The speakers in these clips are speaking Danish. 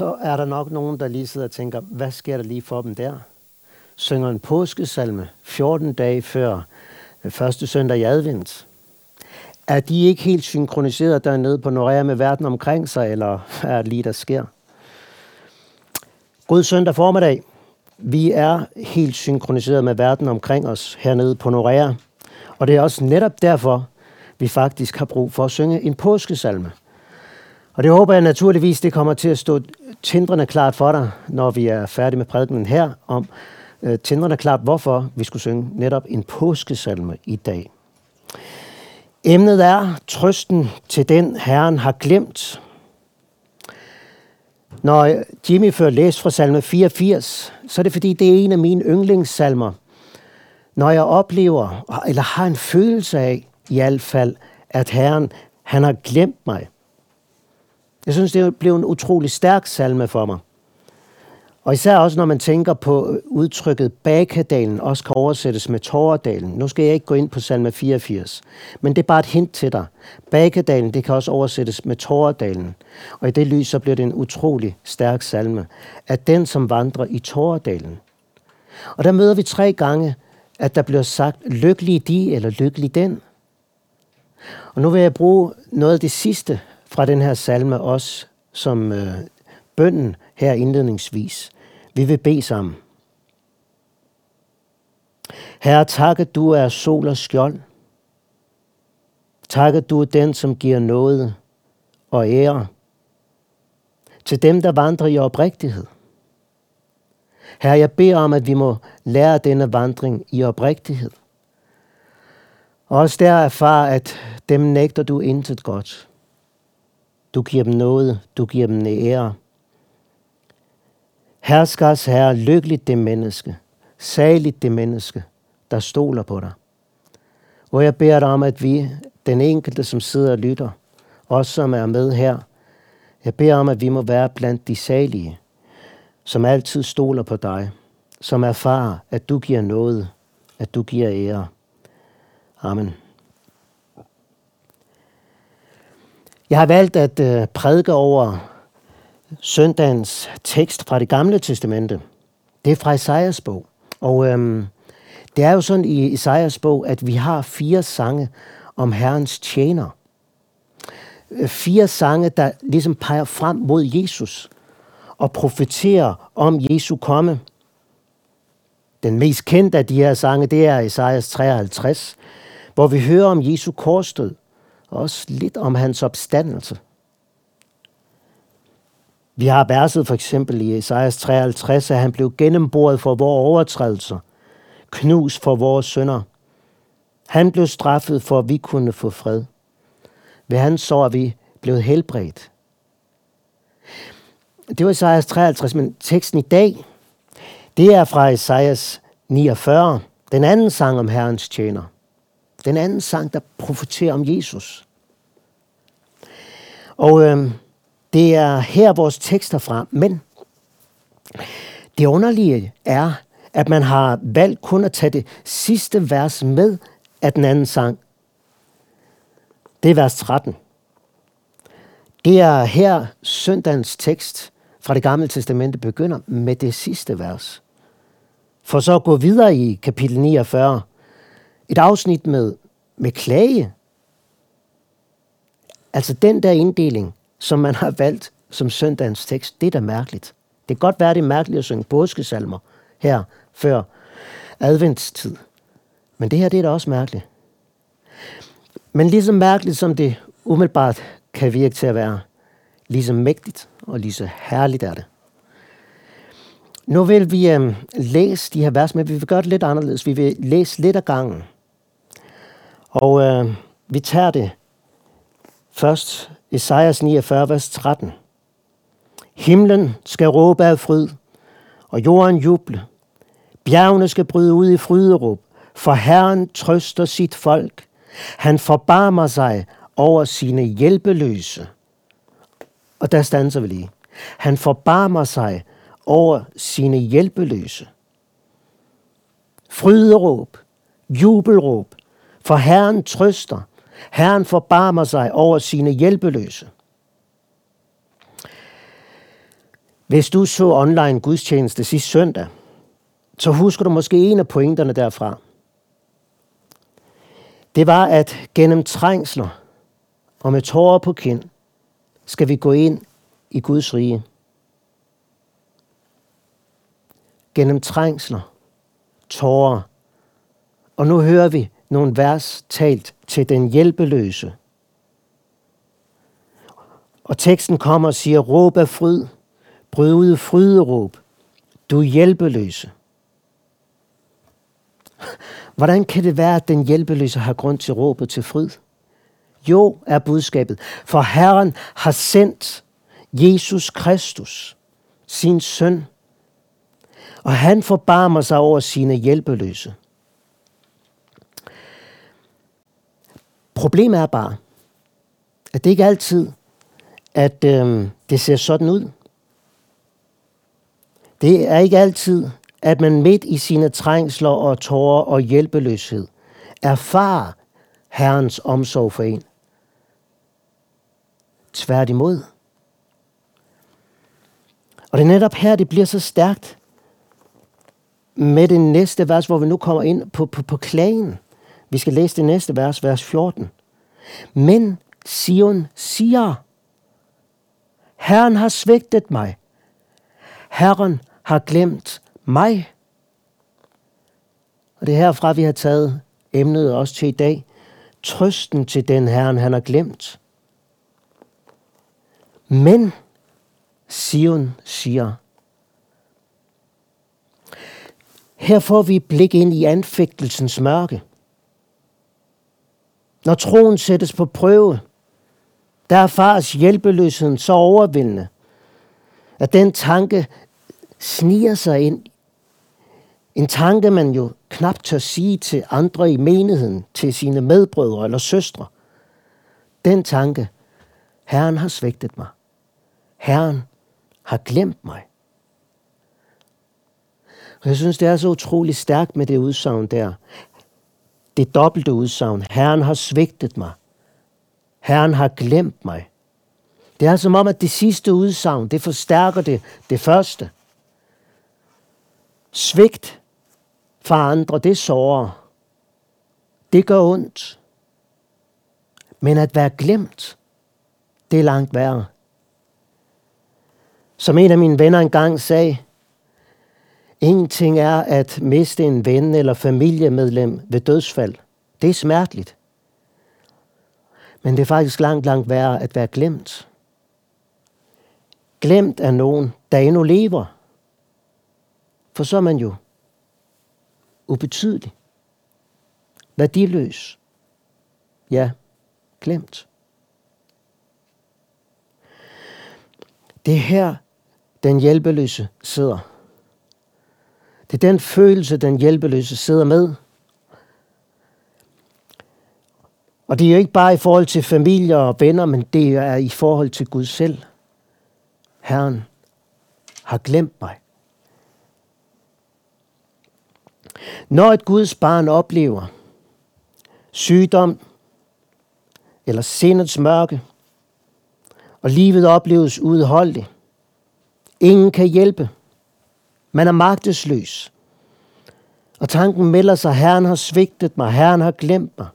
så er der nok nogen, der lige sidder og tænker, hvad sker der lige for dem der? Synger en påskesalme 14 dage før øh, første søndag i advent. Er de ikke helt synkroniseret dernede på Norea med verden omkring sig, eller hvad er det lige, der sker? God søndag formiddag. Vi er helt synkroniseret med verden omkring os hernede på Norea. Og det er også netop derfor, vi faktisk har brug for at synge en påskesalme. Og det håber jeg naturligvis, det kommer til at stå tindrende klart for dig, når vi er færdige med prædikenen her, om øh, tindrende klart, hvorfor vi skulle synge netop en påskesalme i dag. Emnet er trøsten til den, Herren har glemt. Når Jimmy før læst fra salme 84, så er det fordi, det er en af mine yndlingssalmer. Når jeg oplever, eller har en følelse af, i hvert fald, at Herren, han har glemt mig. Jeg synes, det blev en utrolig stærk salme for mig. Og især også, når man tænker på øh, udtrykket Bakadalen, også kan oversættes med Tåredalen. Nu skal jeg ikke gå ind på salme 84, men det er bare et hint til dig. Bakadalen, det kan også oversættes med Tåredalen. Og i det lys, så bliver det en utrolig stærk salme. At den, som vandrer i Tåredalen. Og der møder vi tre gange, at der bliver sagt, lykkelig de eller lykkelig den. Og nu vil jeg bruge noget af det sidste fra den her salme også som øh, bønden her indledningsvis. Vi vil bede sammen. Herre, tak at du er sol og skjold. Tak at du er den, som giver noget og ære til dem, der vandrer i oprigtighed. Herre, jeg beder om, at vi må lære denne vandring i oprigtighed. Og også der erfar, at dem nægter du intet godt. Du giver dem noget, du giver dem ære. Herskers herre, lykkeligt det menneske, saligt det menneske, der stoler på dig. Hvor jeg beder dig om, at vi, den enkelte, som sidder og lytter, os som er med her, jeg beder om, at vi må være blandt de salige, som altid stoler på dig, som erfarer, at du giver noget, at du giver ære. Amen. Jeg har valgt at øh, prædike over søndagens tekst fra det gamle testamente. Det er fra Isaias bog. Og øhm, det er jo sådan i Isaias bog, at vi har fire sange om Herrens tjener. Øh, fire sange, der ligesom peger frem mod Jesus og profeterer om Jesu komme. Den mest kendte af de her sange, det er Isaias 53, hvor vi hører om Jesu korsdød, og også lidt om hans opstandelse. Vi har verset for eksempel i Esajas 53, at han blev gennemboret for vores overtrædelser, knus for vores synder. Han blev straffet for, at vi kunne få fred. Ved hans sår er vi blevet helbredt. Det var Esajas 53, men teksten i dag, det er fra Esajas 49, den anden sang om Herrens tjener. Den anden sang, der profeterer om Jesus. Og øh, det er her vores tekster fra, men det underlige er, at man har valgt kun at tage det sidste vers med af den anden sang. Det er vers 13. Det er her søndagens tekst fra det gamle testamente begynder med det sidste vers. For så at gå videre i kapitel 49, et afsnit med, med klage. Altså den der inddeling, som man har valgt som søndagens tekst, det er da mærkeligt. Det kan godt være, det er mærkeligt at synge påskesalmer her før adventstid. Men det her, det er da også mærkeligt. Men ligesom mærkeligt, som det umiddelbart kan virke til at være, ligesom mægtigt og lige så herligt er det. Nu vil vi øh, læse de her vers, men vi vil gøre det lidt anderledes. Vi vil læse lidt af gangen. Og øh, vi tager det først Esajas 49, vers 13. Himlen skal råbe af fryd, og jorden juble. Bjergene skal bryde ud i fryderåb, for Herren trøster sit folk. Han forbarmer sig over sine hjælpeløse. Og der standser vi lige. Han forbarmer sig over sine hjælpeløse. Fryderåb, jubelråb, for Herren trøster. Herren forbarmer sig over sine hjælpeløse. Hvis du så online gudstjeneste sidste søndag, så husker du måske en af pointerne derfra. Det var, at gennem trængsler og med tårer på kind, skal vi gå ind i Guds rige. Gennem trængsler, tårer, og nu hører vi nogle vers talt til den hjælpeløse. Og teksten kommer og siger, råb af fryd, bryd ud fryderåb, du hjælpeløse. Hvordan kan det være, at den hjælpeløse har grund til råbet til fryd? Jo, er budskabet, for Herren har sendt Jesus Kristus, sin søn, og han forbarmer sig over sine hjælpeløse. Problemet er bare, at det ikke altid, at øh, det ser sådan ud. Det er ikke altid, at man midt i sine trængsler og tårer og hjælpeløshed erfarer Herrens omsorg for en. Tværtimod. Og det er netop her, det bliver så stærkt med det næste vers, hvor vi nu kommer ind på, på, på klagen. Vi skal læse det næste vers, vers 14. Men Sion siger, Herren har svigtet mig. Herren har glemt mig. Og det er herfra, vi har taget emnet også til i dag. Trøsten til den Herren, han har glemt. Men Sion siger, her får vi blik ind i anfægtelsens mørke. Når troen sættes på prøve, der erfares hjælpeløsheden så overvældende, at den tanke sniger sig ind. En tanke, man jo knap tør sige til andre i menigheden, til sine medbrødre eller søstre. Den tanke, Herren har svigtet mig. Herren har glemt mig. Og jeg synes, det er så utrolig stærkt med det udsagn der. Det dobbelte udsagn. Herren har svigtet mig. Herren har glemt mig. Det er altså som om, at det sidste udsagn, det forstærker det, det første. Svigt fra andre, det sårer. Det gør ondt. Men at være glemt, det er langt værre. Som en af mine venner engang sagde, Ingenting er at miste en ven eller familiemedlem ved dødsfald. Det er smerteligt. Men det er faktisk langt, langt værre at være glemt. Glemt af nogen, der endnu lever. For så er man jo ubetydelig. Værdiløs. Ja, glemt. Det er her, den hjælpeløse sidder. Det er den følelse, den hjælpeløse sidder med. Og det er jo ikke bare i forhold til familie og venner, men det er i forhold til Gud selv. Herren har glemt mig. Når et Guds barn oplever sygdom eller sindets mørke, og livet opleves udholdeligt, ingen kan hjælpe – man er magtesløs. Og tanken melder sig, Herren har svigtet mig, Herren har glemt mig.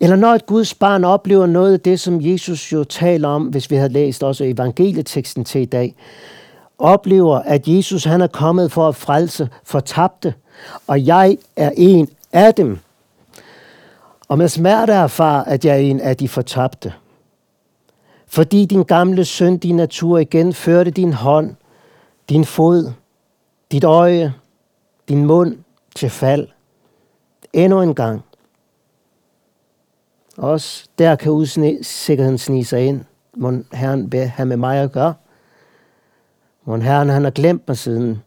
Eller når et Guds barn oplever noget af det, som Jesus jo taler om, hvis vi havde læst også evangelieteksten til i dag, oplever, at Jesus han er kommet for at frelse fortabte, og jeg er en af dem. Og med smerte erfar, at jeg er en af de fortabte fordi din gamle søn, din natur igen førte din hånd, din fod, dit øje, din mund til fald. Endnu en gang. Også der kan usikkerheden snige sig ind. Må Herren vil have med mig at gøre. Må Herren han har glemt mig siden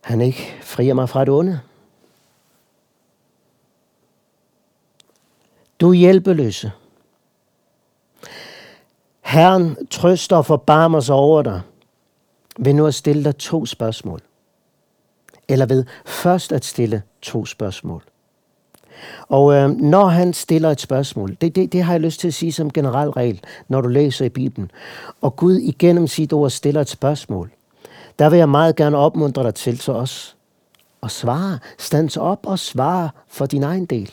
han ikke frier mig fra det onde. Du er hjælpeløse. Herren trøster og forbarmer sig over dig ved nu at stille dig to spørgsmål. Eller ved først at stille to spørgsmål. Og øh, når han stiller et spørgsmål, det, det, det har jeg lyst til at sige som generel regel, når du læser i Bibelen, og Gud igennem sit ord stiller et spørgsmål, der vil jeg meget gerne opmuntre dig til så os at svare. Stands op og svare for din egen del.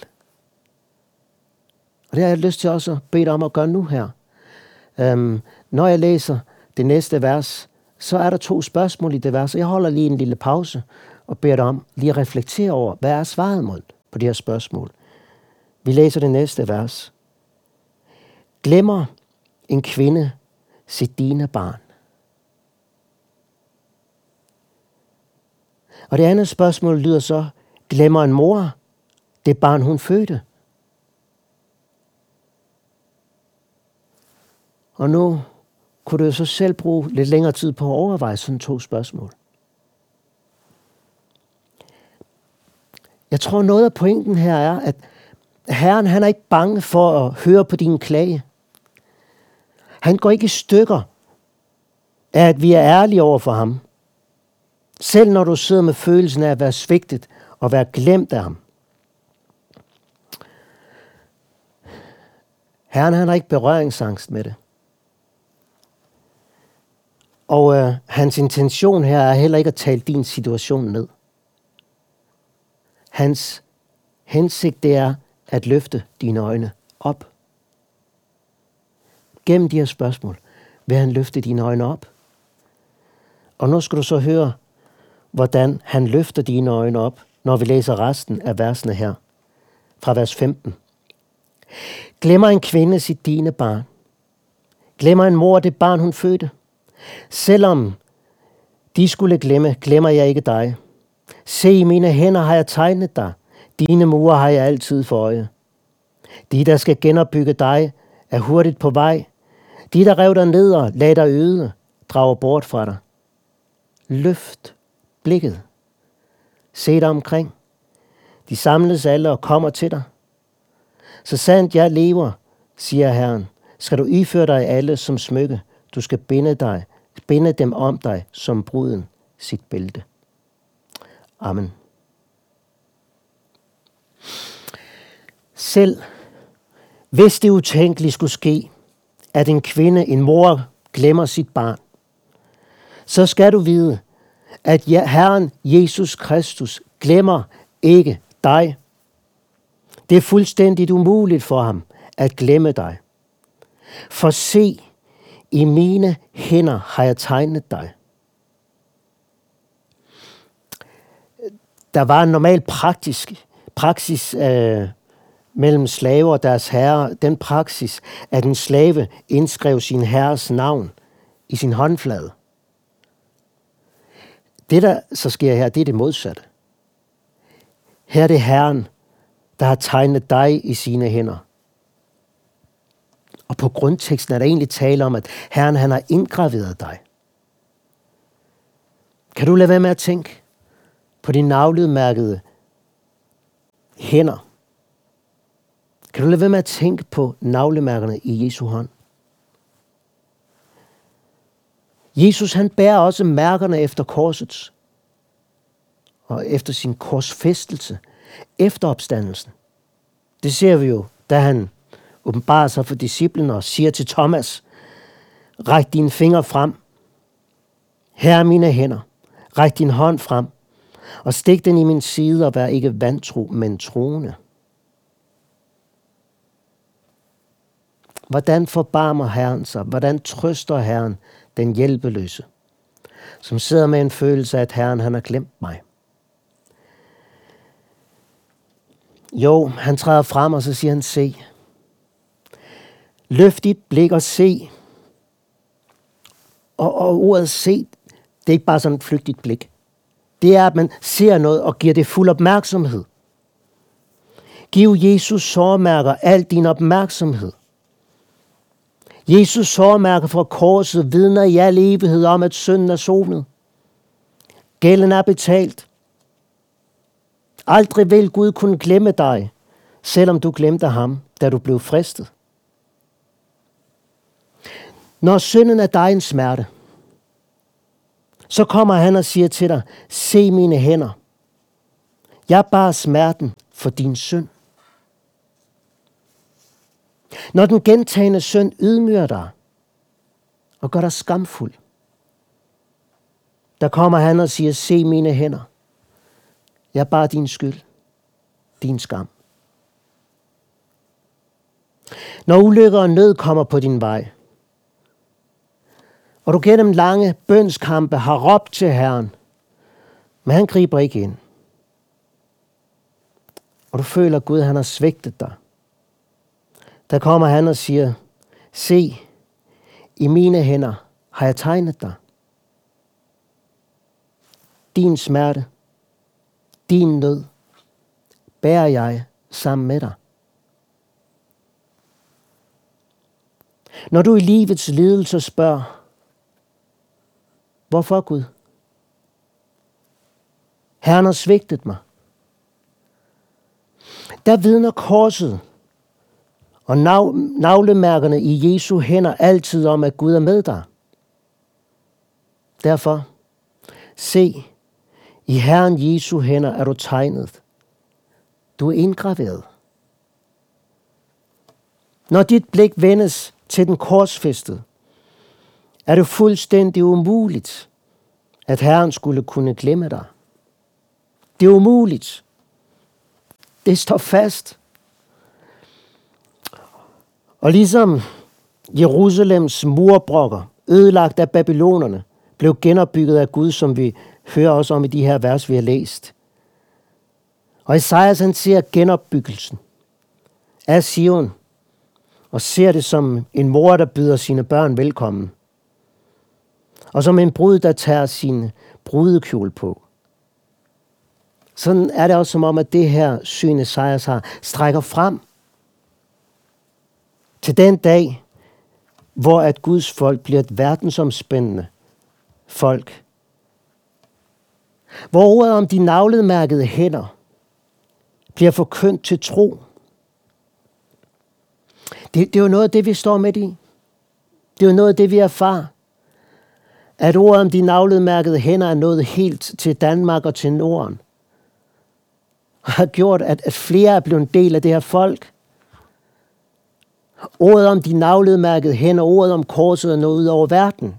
Og det har jeg lyst til også at bede dig om at gøre nu her. Øhm, når jeg læser det næste vers, så er der to spørgsmål i det vers. Jeg holder lige en lille pause og beder dig om lige at reflektere over, hvad er svaret mod på de her spørgsmål. Vi læser det næste vers. Glemmer en kvinde sit dine barn? Og det andet spørgsmål lyder så, glemmer en mor det barn, hun fødte? Og nu kunne du så selv bruge lidt længere tid på at overveje sådan to spørgsmål. Jeg tror, noget af pointen her er, at Herren han er ikke bange for at høre på din klage. Han går ikke i stykker af, at vi er ærlige over for ham. Selv når du sidder med følelsen af at være svigtet og være glemt af ham. Herren han har ikke berøringsangst med det. Og øh, hans intention her er heller ikke at tale din situation ned. Hans hensigt det er at løfte dine øjne op. Gennem de her spørgsmål vil han løfte dine øjne op. Og nu skal du så høre, hvordan han løfter dine øjne op, når vi læser resten af versene her, fra vers 15. Glemmer en kvinde sit dine barn? Glemmer en mor det barn, hun fødte? Selvom de skulle glemme, glemmer jeg ikke dig. Se, i mine hænder har jeg tegnet dig. Dine mure har jeg altid for øje. De, der skal genopbygge dig, er hurtigt på vej. De, der rev dig ned og lad dig øde, drager bort fra dig. Løft blikket. Se dig omkring. De samles alle og kommer til dig. Så sandt jeg lever, siger Herren, skal du iføre dig alle som smykke. Du skal binde, dig, binde dem om dig som bruden sit bælte. Amen. Selv hvis det utænkelige skulle ske, at en kvinde, en mor, glemmer sit barn, så skal du vide, at Herren Jesus Kristus glemmer ikke dig. Det er fuldstændigt umuligt for ham at glemme dig. For se, i mine hænder har jeg tegnet dig. Der var en normal praktisk praksis øh, mellem slaver og deres herre, den praksis, at en slave indskrev sin herres navn i sin håndflade. Det, der så sker her, det er det modsatte. Her er det Herren, der har tegnet dig i sine hænder. Og på grundteksten er der egentlig tale om, at Herren han har indgraveret dig. Kan du lade være med at tænke på de navledmærkede hænder? Kan du lade være med at tænke på navlemærkerne i Jesu hånd? Jesus han bærer også mærkerne efter korsets og efter sin korsfæstelse, efter opstandelsen. Det ser vi jo, da han åbenbarer sig for disciplen og siger til Thomas, ræk dine fingre frem. Her er mine hænder. Ræk din hånd frem og stik den i min side og vær ikke vantro, men troende. Hvordan forbarmer Herren sig? Hvordan trøster Herren den hjælpeløse, som sidder med en følelse af, at Herren han har glemt mig? Jo, han træder frem, og så siger han, se. Løft dit blik og se. Og, og ordet se, det er ikke bare sådan et flygtigt blik. Det er, at man ser noget og giver det fuld opmærksomhed. Giv Jesus sårmærker al din opmærksomhed. Jesus sårmærker fra korset vidner i al evighed om, at synden er sonet. Gælden er betalt. Aldrig vil Gud kunne glemme dig, selvom du glemte ham, da du blev fristet. Når synden er dig en smerte, så kommer han og siger til dig, se mine hænder. Jeg bar smerten for din synd. Når den gentagende synd ydmyger dig og gør dig skamfuld, der kommer han og siger, se mine hænder. Jeg bar din skyld, din skam. Når ulykker og nød kommer på din vej, og du gennem lange bønskampe har råbt til Herren, men han griber ikke ind. Og du føler, at Gud han har svigtet dig. Der kommer han og siger, se, i mine hænder har jeg tegnet dig. Din smerte, din nød, bærer jeg sammen med dig. Når du i livets lidelse spørger, hvorfor Gud? Herren har svigtet mig. Der vidner korset og navlemærkerne i Jesu hænder altid om, at Gud er med dig. Derfor, se, i Herren Jesu hænder er du tegnet. Du er indgraveret. Når dit blik vendes til den korsfæstede, er det fuldstændig umuligt, at Herren skulle kunne glemme dig. Det er umuligt. Det står fast. Og ligesom Jerusalems murbrokker, ødelagt af babylonerne, blev genopbygget af Gud, som vi hører også om i de her vers, vi har læst. Og Isaias han ser genopbyggelsen af Sion, og ser det som en mor, der byder sine børn velkommen. Og som en brud, der tager sin brudekjole på. Sådan er det også som om, at det her syne sejrs har, strækker frem til den dag, hvor at Guds folk bliver et verdensomspændende folk. Hvor ordet om de navledmærkede hænder bliver forkyndt til tro. Det, det er jo noget af det, vi står midt i. Det er jo noget af det, vi erfarer. At ordet om de navledmærkede hænder er nået helt til Danmark og til Norden. Og har gjort, at, at flere er blevet en del af det her folk. Ordet om de navledmærkede hænder, ordet om korset er nået ud over verden.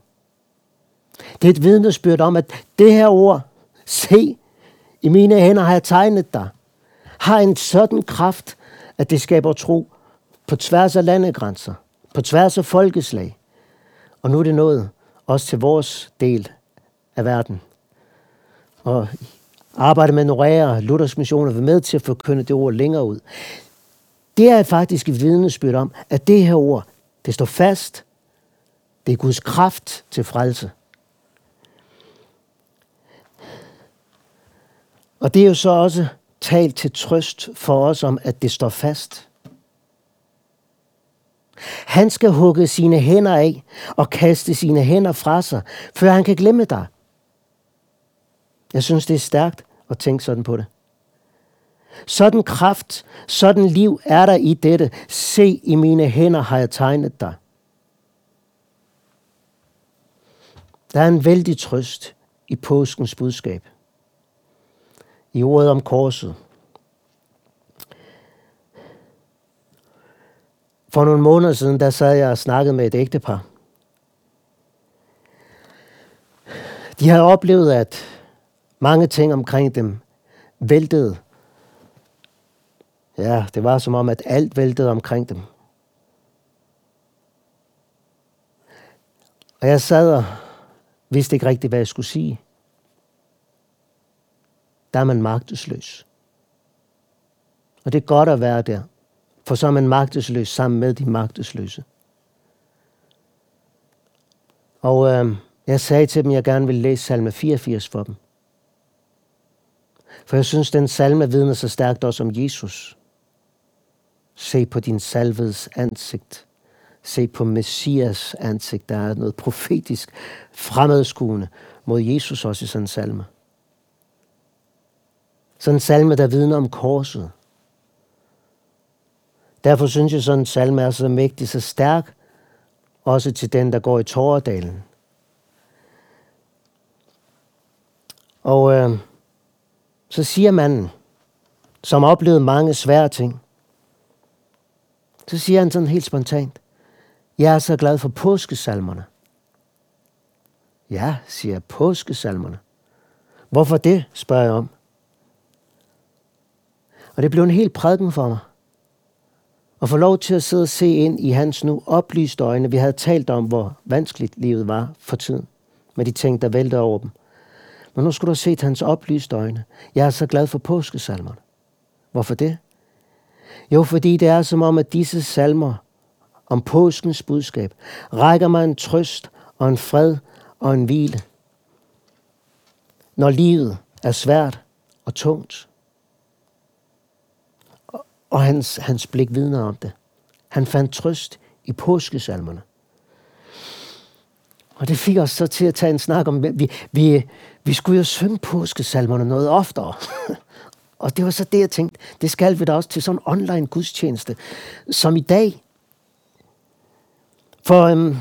Det er et vidnesbyrd om, at det her ord, se, i mine hænder har jeg tegnet dig, har en sådan kraft, at det skaber tro på tværs af landegrænser, på tværs af folkeslag. Og nu er det nået også til vores del af verden. Og arbejde med Norea, Luthers mission og være med til at forkynde det ord længere ud. Det er faktisk et vidnesbyrd om, at det her ord, det står fast. Det er Guds kraft til frelse. Og det er jo så også talt til trøst for os om, at det står fast. Han skal hugge sine hænder af og kaste sine hænder fra sig, før han kan glemme dig. Jeg synes, det er stærkt at tænke sådan på det. Sådan kraft, sådan liv er der i dette. Se, i mine hænder har jeg tegnet dig. Der er en vældig trøst i påskens budskab. I ordet om korset. For nogle måneder siden, der sad jeg og snakkede med et ægtepar. De havde oplevet, at mange ting omkring dem væltede Ja, det var som om, at alt væltede omkring dem. Og jeg sad og vidste ikke rigtigt, hvad jeg skulle sige. Der er man magtesløs. Og det er godt at være der, for så er man magtesløs sammen med de magtesløse. Og øh, jeg sagde til dem, at jeg gerne ville læse salme 84 for dem. For jeg synes, den salme vidner så stærkt også om Jesus. Se på din salveds ansigt. Se på Messias ansigt. Der er noget profetisk fremadskuende mod Jesus også i sådan en salme. Sådan en salme, der vidner om korset. Derfor synes jeg, sådan en salme er så mægtig, så stærk, også til den, der går i Tåredalen. Og øh, så siger manden, som oplevede mange svære ting, Så siger han sådan helt spontant, jeg er så glad for påskesalmerne. Ja, siger jeg, påskesalmerne. Hvorfor det, spørger jeg om. Og det blev en helt prædiken for mig. Og få lov til at sidde og se ind i hans nu oplyste øjne. Vi havde talt om, hvor vanskeligt livet var for tiden. Med de ting, der vælter over dem. Men nu skulle du have set hans oplyste øjne. Jeg er så glad for påskesalmerne. Hvorfor det? Jo, fordi det er som om, at disse salmer om påskens budskab rækker mig en trøst og en fred og en hvile. Når livet er svært og tungt. Og hans, hans blik vidner om det. Han fandt trøst i påskesalmerne. Og det fik os så til at tage en snak om, vi, vi, vi skulle jo synge påskesalmerne noget oftere. og det var så det, jeg tænkte, det skal vi da også til sådan en online gudstjeneste, som i dag. For øhm,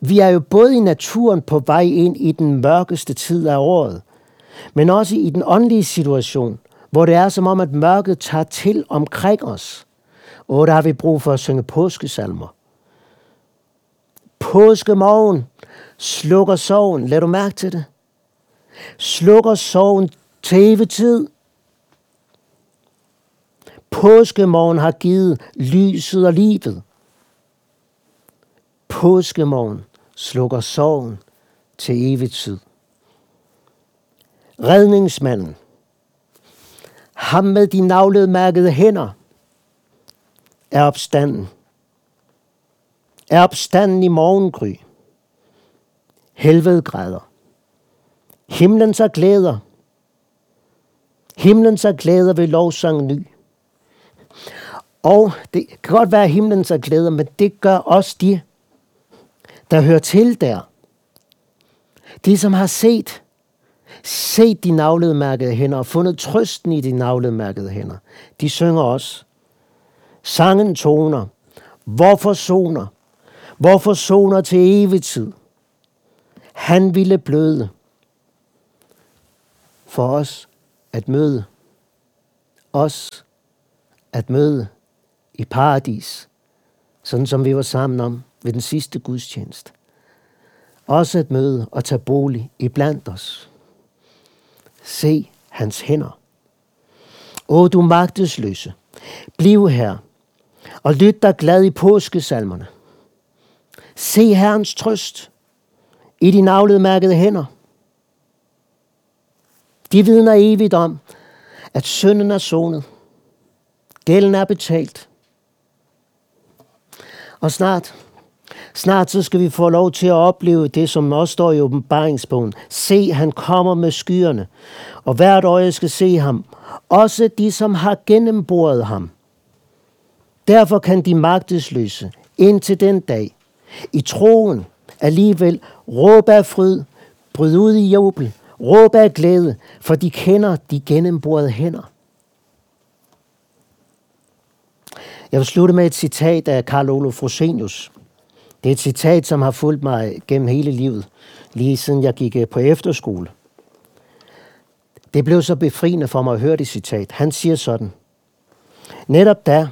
vi er jo både i naturen på vej ind i den mørkeste tid af året, men også i den åndelige situation, hvor det er som om, at mørket tager til omkring os. Og der har vi brug for at synge påskesalmer. Påskemorgen slukker soven. Lad du mærke til det? Slukker soven til evig tid. Påskemorgen har givet lyset og livet. Påskemorgen slukker sorgen til evig tid. Redningsmanden – ham med de navledmærkede hænder er opstanden. Er opstanden i morgengry. Helvede græder. Himlen så glæder. Himlen så glæder ved lovsang ny. Og det kan godt være, at himlen så glæder, men det gør også de, der hører til der. De, som har set set de navledmærkede hænder og fundet trøsten i de navledmærkede hænder. De synger også. Sangen toner. Hvorfor soner? Hvorfor soner til evig tid? Han ville bløde for os at møde. Os at møde i paradis, sådan som vi var sammen om ved den sidste gudstjeneste. Også at møde og tage bolig i blandt os. Se hans hænder. Åh, du magtesløse, bliv her og lyt dig glad i påskesalmerne. Se Herrens trøst i de afledmærkede hænder. De vidner evigt om, at synden er sonet. Gælden er betalt. Og snart Snart så skal vi få lov til at opleve det, som også står i åbenbaringsbogen. Se, han kommer med skyerne, og hvert øje skal se ham. Også de, som har gennemboret ham. Derfor kan de magtesløse indtil den dag i troen alligevel råbe af fryd, bryde ud i jubel, råbe af glæde, for de kender de gennemborede hænder. Jeg vil slutte med et citat af Karl Olof Rosenius. Det er et citat, som har fulgt mig gennem hele livet, lige siden jeg gik øh, på efterskole. Det blev så befriende for mig at høre det citat. Han siger sådan. Netop da,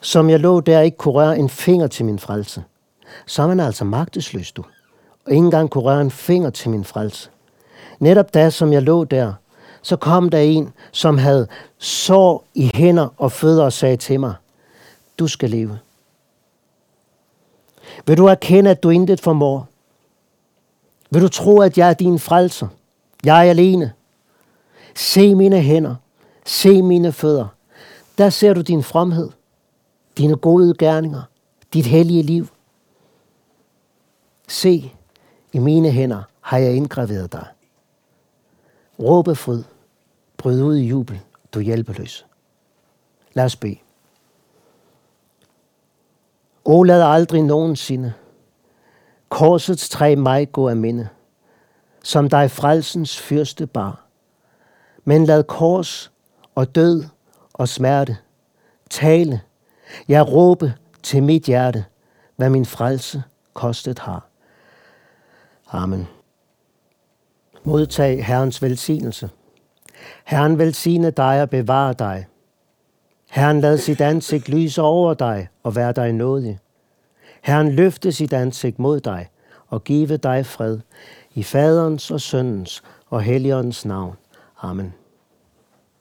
som jeg lå der ikke kunne røre en finger til min frelse, så er man altså magtesløs, du. Og ikke engang kunne røre en finger til min frelse. Netop da, som jeg lå der, så kom der en, som havde sår i hænder og fødder og sagde til mig, du skal leve. Vil du erkende, at du intet formår? Vil du tro, at jeg er din frelser? Jeg er alene. Se mine hænder. Se mine fødder. Der ser du din fromhed, dine gode gerninger, dit hellige liv. Se, i mine hænder har jeg indgraveret dig. Råbe fryd, bryd ud i jubel, du hjælpeløs. Lad os bede. O lad aldrig nogensinde korsets træ mig gå af minde, som dig frelsens fyrste bar. Men lad kors og død og smerte tale, jeg råbe til mit hjerte, hvad min frelse kostet har. Amen. Modtag Herrens velsignelse. Herren velsigne dig og bevare dig. Herren lad sit ansigt lyse over dig og være dig nådig. Herren løfte sit ansigt mod dig og give dig fred i faderens og søndens og helligåndens navn. Amen.